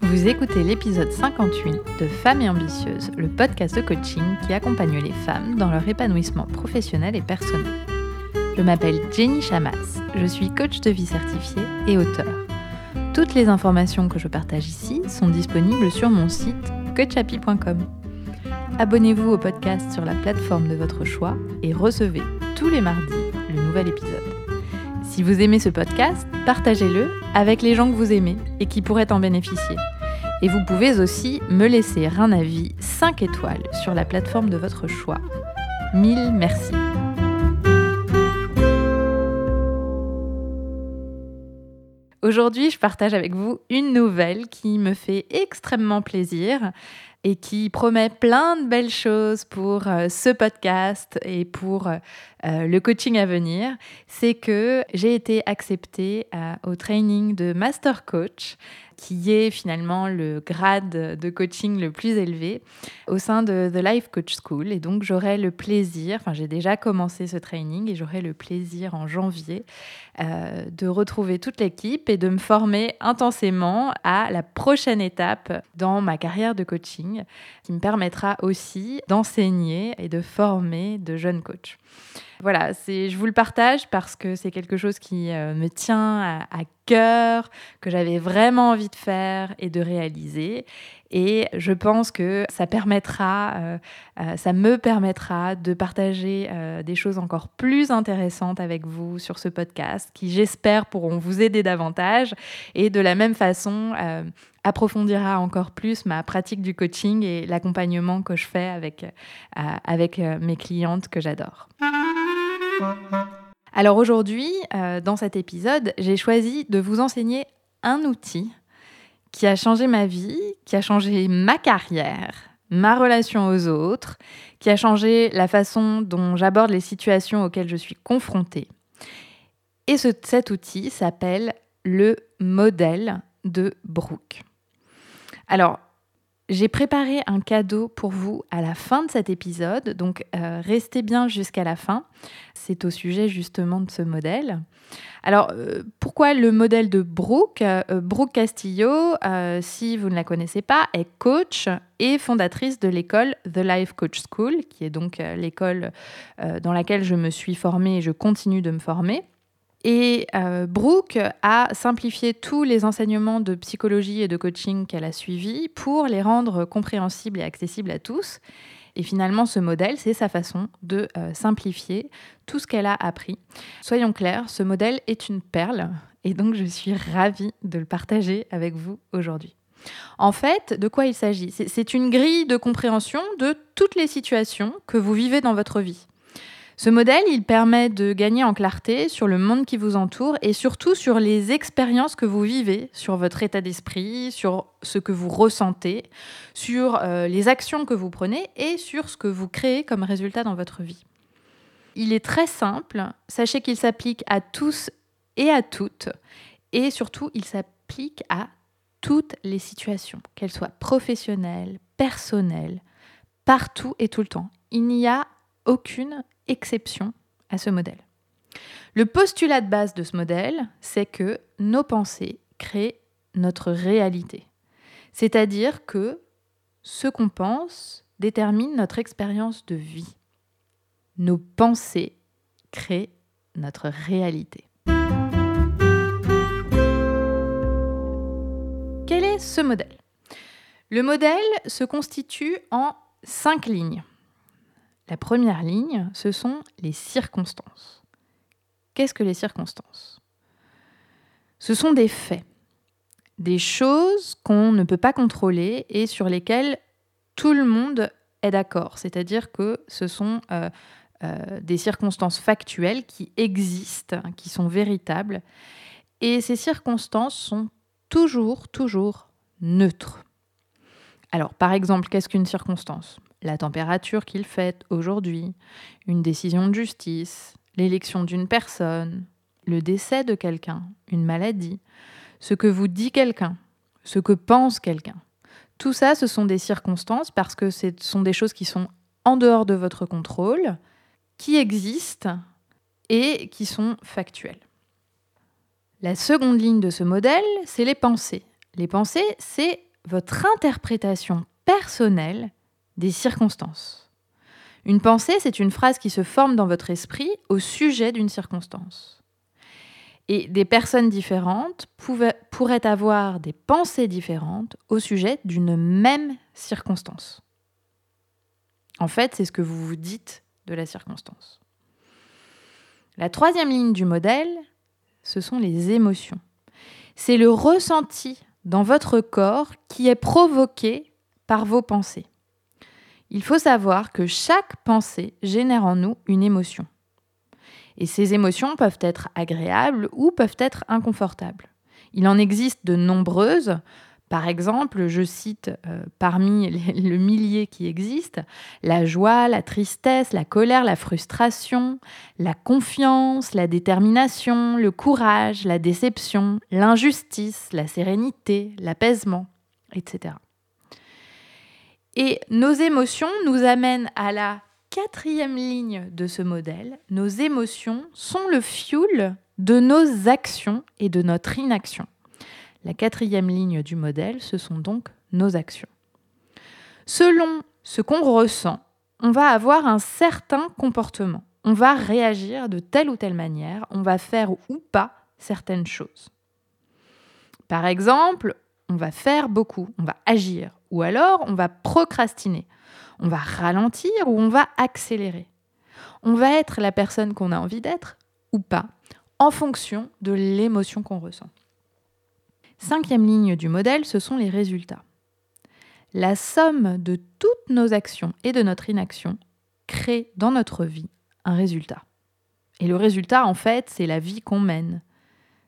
Vous écoutez l'épisode 58 de Femmes et Ambitieuses, le podcast de coaching qui accompagne les femmes dans leur épanouissement professionnel et personnel. Je m'appelle Jenny Chamas, je suis coach de vie certifiée et auteur. Toutes les informations que je partage ici sont disponibles sur mon site coachapi.com. Abonnez-vous au podcast sur la plateforme de votre choix et recevez tous les mardis le nouvel épisode. Si vous aimez ce podcast, partagez-le avec les gens que vous aimez et qui pourraient en bénéficier. Et vous pouvez aussi me laisser un avis 5 étoiles sur la plateforme de votre choix. Mille merci. Aujourd'hui, je partage avec vous une nouvelle qui me fait extrêmement plaisir et qui promet plein de belles choses pour euh, ce podcast et pour euh, le coaching à venir, c'est que j'ai été acceptée euh, au training de Master Coach qui est finalement le grade de coaching le plus élevé au sein de The Life Coach School. Et donc j'aurai le plaisir, enfin j'ai déjà commencé ce training et j'aurai le plaisir en janvier euh, de retrouver toute l'équipe et de me former intensément à la prochaine étape dans ma carrière de coaching qui me permettra aussi d'enseigner et de former de jeunes coachs. Voilà, je vous le partage parce que c'est quelque chose qui euh, me tient à, cœur, que j'avais vraiment envie de faire et de réaliser. Et je pense que ça permettra, euh, euh, ça me permettra de partager des choses encore plus intéressantes avec vous sur ce podcast, qui j'espère pourront vous aider davantage. Et de la même façon, approfondira encore plus ma pratique du coaching et l'accompagnement que je fais avec, avec mes clientes que j'adore. Alors aujourd'hui, euh, dans cet épisode, j'ai choisi de vous enseigner un outil qui a changé ma vie, qui a changé ma carrière, ma relation aux autres, qui a changé la façon dont j'aborde les situations auxquelles je suis confrontée. Et cet outil s'appelle le modèle de Brooke. Alors, j'ai préparé un cadeau pour vous à la fin de cet épisode, donc euh, restez bien jusqu'à la fin. C'est au sujet justement de ce modèle. Alors, euh, pourquoi le modèle de Brooke? Euh, Brooke Castillo, si vous ne la connaissez pas, est coach et fondatrice de l'école The Life Coach School, qui est donc l'école dans laquelle je me suis formée et je continue de me former. Et euh, Brooke a simplifié tous les enseignements de psychologie et de coaching qu'elle a suivis pour les rendre compréhensibles et accessibles à tous. Et finalement, ce modèle, c'est sa façon de euh, simplifier tout ce qu'elle a appris. Soyons clairs, ce modèle est une perle et donc je suis ravie de le partager avec vous aujourd'hui. En fait, de quoi il s'agit? C'est une grille de compréhension de toutes les situations que vous vivez dans votre vie. Ce modèle, il permet de gagner en clarté sur le monde qui vous entoure et surtout sur les expériences que vous vivez, sur votre état d'esprit, sur ce que vous ressentez, sur euh, les actions que vous prenez et sur ce que vous créez comme résultat dans votre vie. Il est très simple, sachez qu'il s'applique à tous et à toutes et surtout il s'applique à toutes les situations, qu'elles soient professionnelles, personnelles, partout et tout le temps. Il n'y a aucune exception à ce modèle. Le postulat de base de ce modèle, c'est que nos pensées créent notre réalité. C'est-à-dire que ce qu'on pense détermine notre expérience de vie. Nos pensées créent notre réalité. Quel est ce modèle? Le modèle se constitue en cinq lignes. La première ligne, ce sont les circonstances. Qu'est-ce que les circonstances? Ce sont des faits, des choses qu'on ne peut pas contrôler et sur lesquelles tout le monde est d'accord. C'est-à-dire que ce sont euh, euh, des circonstances factuelles qui existent, qui sont véritables. Et ces circonstances sont toujours, toujours neutres. Alors, par exemple, qu'est-ce qu'une circonstance? La température qu'il fait aujourd'hui, une décision de justice, l'élection d'une personne, le décès de quelqu'un, une maladie, ce que vous dit quelqu'un, ce que pense quelqu'un. Tout ça, ce sont des circonstances parce que ce sont des choses qui sont en dehors de votre contrôle, qui existent et qui sont factuelles. La seconde ligne de ce modèle, c'est les pensées. Les pensées, c'est votre interprétation personnelle des circonstances. Une pensée, c'est une phrase qui se forme dans votre esprit au sujet d'une circonstance. Et des personnes différentes pourraient avoir des pensées différentes au sujet d'une même circonstance. En fait, c'est ce que vous vous dites de la circonstance. La troisième ligne du modèle, ce sont les émotions. C'est le ressenti dans votre corps qui est provoqué par vos pensées. Il faut savoir que chaque pensée génère en nous une émotion. Et ces émotions peuvent être agréables ou peuvent être inconfortables. Il en existe de nombreuses. Par exemple, je cite euh, parmi le millier qui existent la joie, la tristesse, la colère, la frustration, la confiance, la détermination, le courage, la déception, l'injustice, la sérénité, l'apaisement, etc. Et nos émotions nous amènent à la quatrième ligne de ce modèle, nos émotions sont le fuel de nos actions et de notre inaction. La quatrième ligne du modèle, ce sont donc nos actions. Selon ce qu'on ressent, on va avoir un certain comportement. On va réagir de telle ou telle manière, on va faire ou pas certaines choses. Par exemple, on va faire beaucoup, on va agir, ou alors on va procrastiner, on va ralentir ou on va accélérer. On va être la personne qu'on a envie d'être ou pas, en fonction de l'émotion qu'on ressent. Cinquième ligne du modèle, ce sont les résultats. La somme de toutes nos actions et de notre inaction crée dans notre vie un résultat. Et le résultat, en fait, c'est la vie qu'on mène.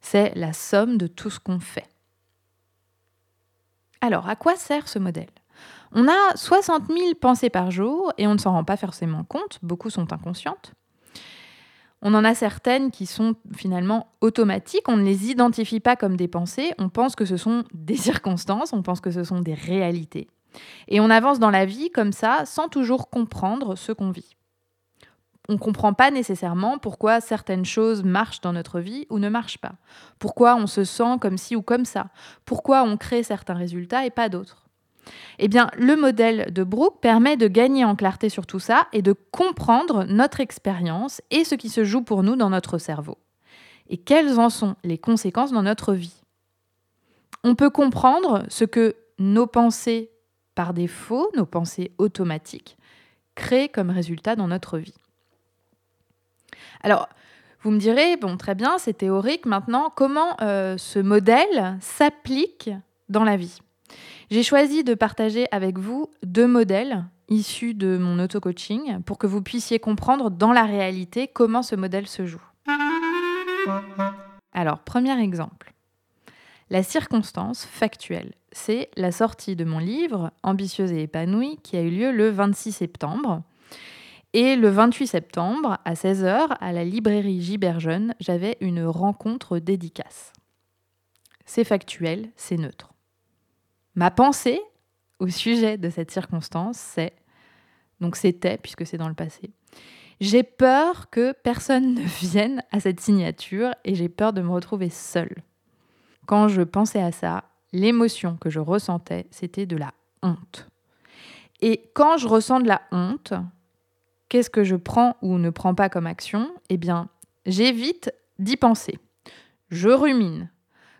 C'est la somme de tout ce qu'on fait. Alors, à quoi sert ce modèle? On a 60 000 pensées par jour et on ne s'en rend pas forcément compte, beaucoup sont inconscientes. On en a certaines qui sont finalement automatiques, on ne les identifie pas comme des pensées, on pense que ce sont des circonstances, on pense que ce sont des réalités. Et on avance dans la vie comme ça sans toujours comprendre ce qu'on vit. On ne comprend pas nécessairement pourquoi certaines choses marchent dans notre vie ou ne marchent pas. Pourquoi on se sent comme ci ou comme ça. Pourquoi on crée certains résultats et pas d'autres. Eh bien, le modèle de Brooke permet de gagner en clarté sur tout ça et de comprendre notre expérience et ce qui se joue pour nous dans notre cerveau. Et quelles en sont les conséquences dans notre vie? On peut comprendre ce que nos pensées par défaut, nos pensées automatiques, créent comme résultat dans notre vie. Alors, vous me direz, bon, très bien, c'est théorique. Maintenant, comment euh, ce modèle s'applique dans la vie? J'ai choisi de partager avec vous deux modèles issus de mon auto-coaching pour que vous puissiez comprendre dans la réalité comment ce modèle se joue. Alors, premier exemple. La circonstance factuelle, c'est la sortie de mon livre Ambitieuse et épanouie qui a eu lieu le 26 septembre. Et le 28 septembre, à 16h, à la librairie Giberjeune, j'avais une rencontre dédicace. C'est factuel, c'est neutre. Ma pensée au sujet de cette circonstance, c'est, donc c'était, puisque c'est dans le passé, j'ai peur que personne ne vienne à cette signature et j'ai peur de me retrouver seule. Quand je pensais à ça, l'émotion que je ressentais, c'était de la honte. Et quand je ressens de la honte, qu'est-ce que je prends ou ne prends pas comme action Eh bien, j'évite d'y penser. Je rumine,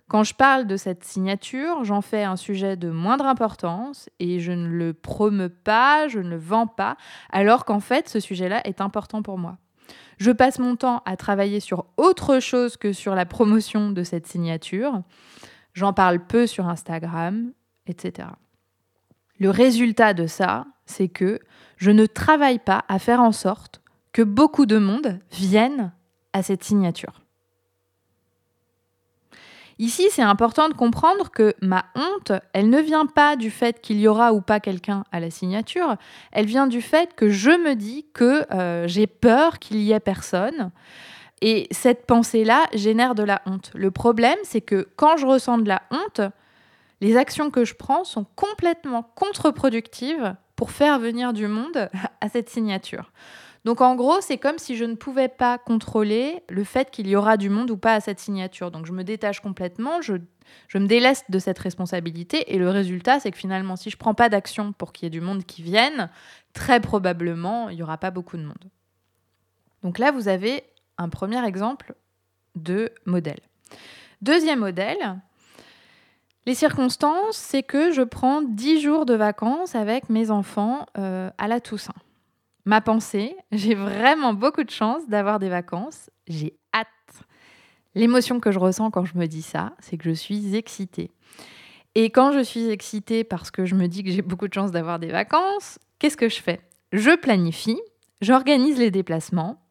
quand je parle de cette signature, j'en fais un sujet de moindre importance et je ne le promeux pas, je ne le vends pas, alors qu'en fait, ce sujet-là est important pour moi. Je passe mon temps à travailler sur autre chose que sur la promotion de cette signature. J'en parle peu sur Instagram, etc. Le résultat de ça, c'est que je ne travaille pas à faire en sorte que beaucoup de monde vienne à cette signature. Ici, c'est important de comprendre que ma honte, elle ne vient pas du fait qu'il y aura ou pas quelqu'un à la signature, elle vient du fait que je me dis que euh, j'ai peur qu'il y ait personne. Et cette pensée-là génère de la honte. Le problème, c'est que quand je ressens de la honte, les actions que je prends sont complètement contre-productives pour faire venir du monde à cette signature. Donc en gros, c'est comme si je ne pouvais pas contrôler le fait qu'il y aura du monde ou pas à cette signature. Donc je me détache complètement, je, me déleste de cette responsabilité et le résultat, c'est que finalement, si je prends pas d'action pour qu'il y ait du monde qui vienne, très probablement, il n'y aura pas beaucoup de monde. Donc là, vous avez un premier exemple de modèle. Deuxième modèle, les circonstances, c'est que je prends 10 jours de vacances avec mes enfants euh, à la Toussaint. Ma pensée, j'ai vraiment beaucoup de chance d'avoir des vacances. J'ai hâte. L'émotion que je ressens quand je me dis ça, c'est que je suis excitée. Et quand je suis excitée parce que je me dis que j'ai beaucoup de chance d'avoir des vacances, qu'est-ce que je fais? Je planifie, j'organise les déplacements,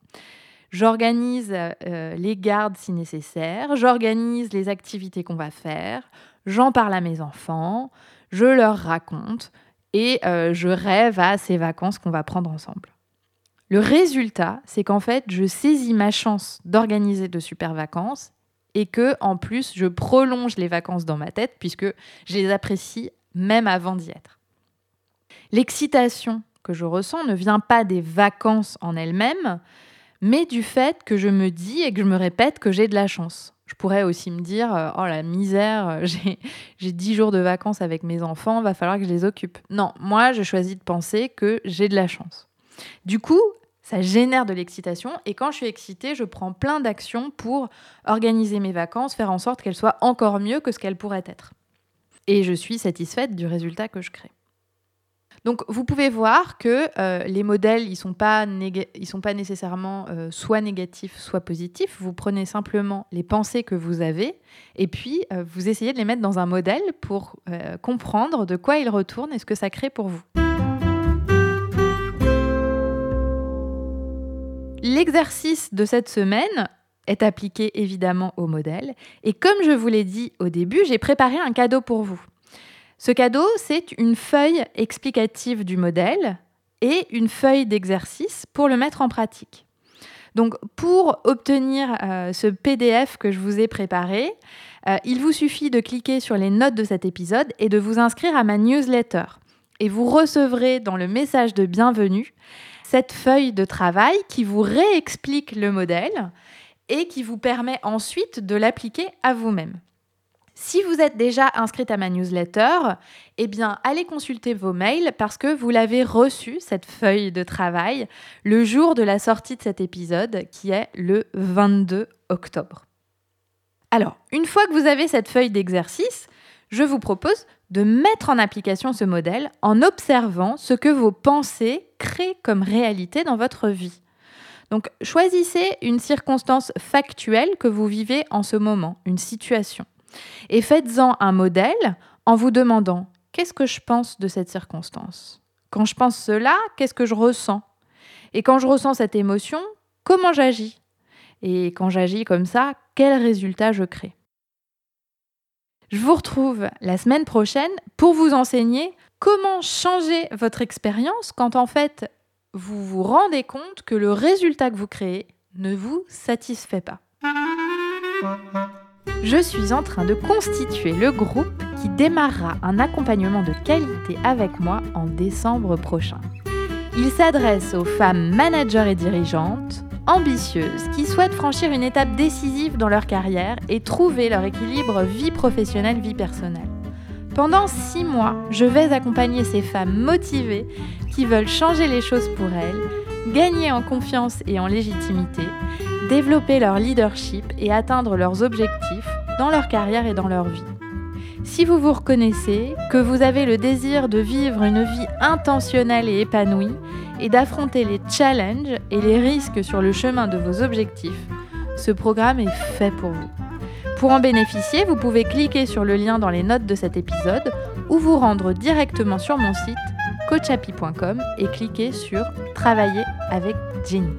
j'organise euh, les gardes si nécessaire, j'organise les activités qu'on va faire, j'en parle à mes enfants, je leur raconte et euh, je rêve à ces vacances qu'on va prendre ensemble. Le résultat, c'est qu'en fait, je saisis ma chance d'organiser de super vacances et que en plus, je prolonge les vacances dans ma tête puisque je les apprécie même avant d'y être. L'excitation que je ressens ne vient pas des vacances en elles-mêmes, mais du fait que je me dis et que je me répète que j'ai de la chance. Je pourrais aussi me dire, euh, oh la misère, euh, j'ai 10 jours de vacances avec mes enfants, va falloir que je les occupe. Non, moi, je choisis de penser que j'ai de la chance. Du coup, ça génère de l'excitation et quand je suis excitée, je prends plein d'actions pour organiser mes vacances, faire en sorte qu'elles soient encore mieux que ce qu'elles pourraient être. Et je suis satisfaite du résultat que je crée. Donc vous pouvez voir que euh, les modèles, ils ne sont, pas nécessairement euh, soit négatifs, soit positifs. Vous prenez simplement les pensées que vous avez et puis euh, vous essayez de les mettre dans un modèle pour comprendre de quoi ils retournent et ce que ça crée pour vous. L'exercice de cette semaine est appliqué évidemment au modèle. Et comme je vous l'ai dit au début, j'ai préparé un cadeau pour vous. Ce cadeau, c'est une feuille explicative du modèle et une feuille d'exercice pour le mettre en pratique. Donc pour obtenir euh, ce PDF que je vous ai préparé, euh, il vous suffit de cliquer sur les notes de cet épisode et de vous inscrire à ma newsletter. Et vous recevrez dans le message de bienvenue cette feuille de travail qui vous réexplique le modèle et qui vous permet ensuite de l'appliquer à vous-même. Si vous êtes déjà inscrite à ma newsletter, eh bien, allez consulter vos mails parce que vous l'avez reçue, cette feuille de travail, le jour de la sortie de cet épisode, qui est le 22 octobre. Alors, une fois que vous avez cette feuille d'exercice, je vous propose de mettre en application ce modèle en observant ce que vos pensées créent comme réalité dans votre vie. Donc, choisissez une circonstance factuelle que vous vivez en ce moment, une situation. Et faites-en un modèle en vous demandant qu'est-ce que je pense de cette circonstance? Quand je pense cela, qu'est-ce que je ressens? Et quand je ressens cette émotion, comment j'agis? Et quand j'agis comme ça, quel résultat je crée? Je vous retrouve la semaine prochaine pour vous enseigner comment changer votre expérience quand en fait vous vous rendez compte que le résultat que vous créez ne vous satisfait pas je suis en train de constituer le groupe qui démarrera un accompagnement de qualité avec moi en décembre prochain. Il s'adresse aux femmes managers et dirigeantes, ambitieuses, qui souhaitent franchir une étape décisive dans leur carrière et trouver leur équilibre vie professionnelle-vie personnelle. Pendant six mois, je vais accompagner ces femmes motivées qui veulent changer les choses pour elles, gagner en confiance et en légitimité développer leur leadership et atteindre leurs objectifs dans leur carrière et dans leur vie. Si vous vous reconnaissez, que vous avez le désir de vivre une vie intentionnelle et épanouie et d'affronter les challenges et les risques sur le chemin de vos objectifs, ce programme est fait pour vous. Pour en bénéficier, vous pouvez cliquer sur le lien dans les notes de cet épisode ou vous rendre directement sur mon site coachapi.com et cliquer sur Travailler avec Jenny.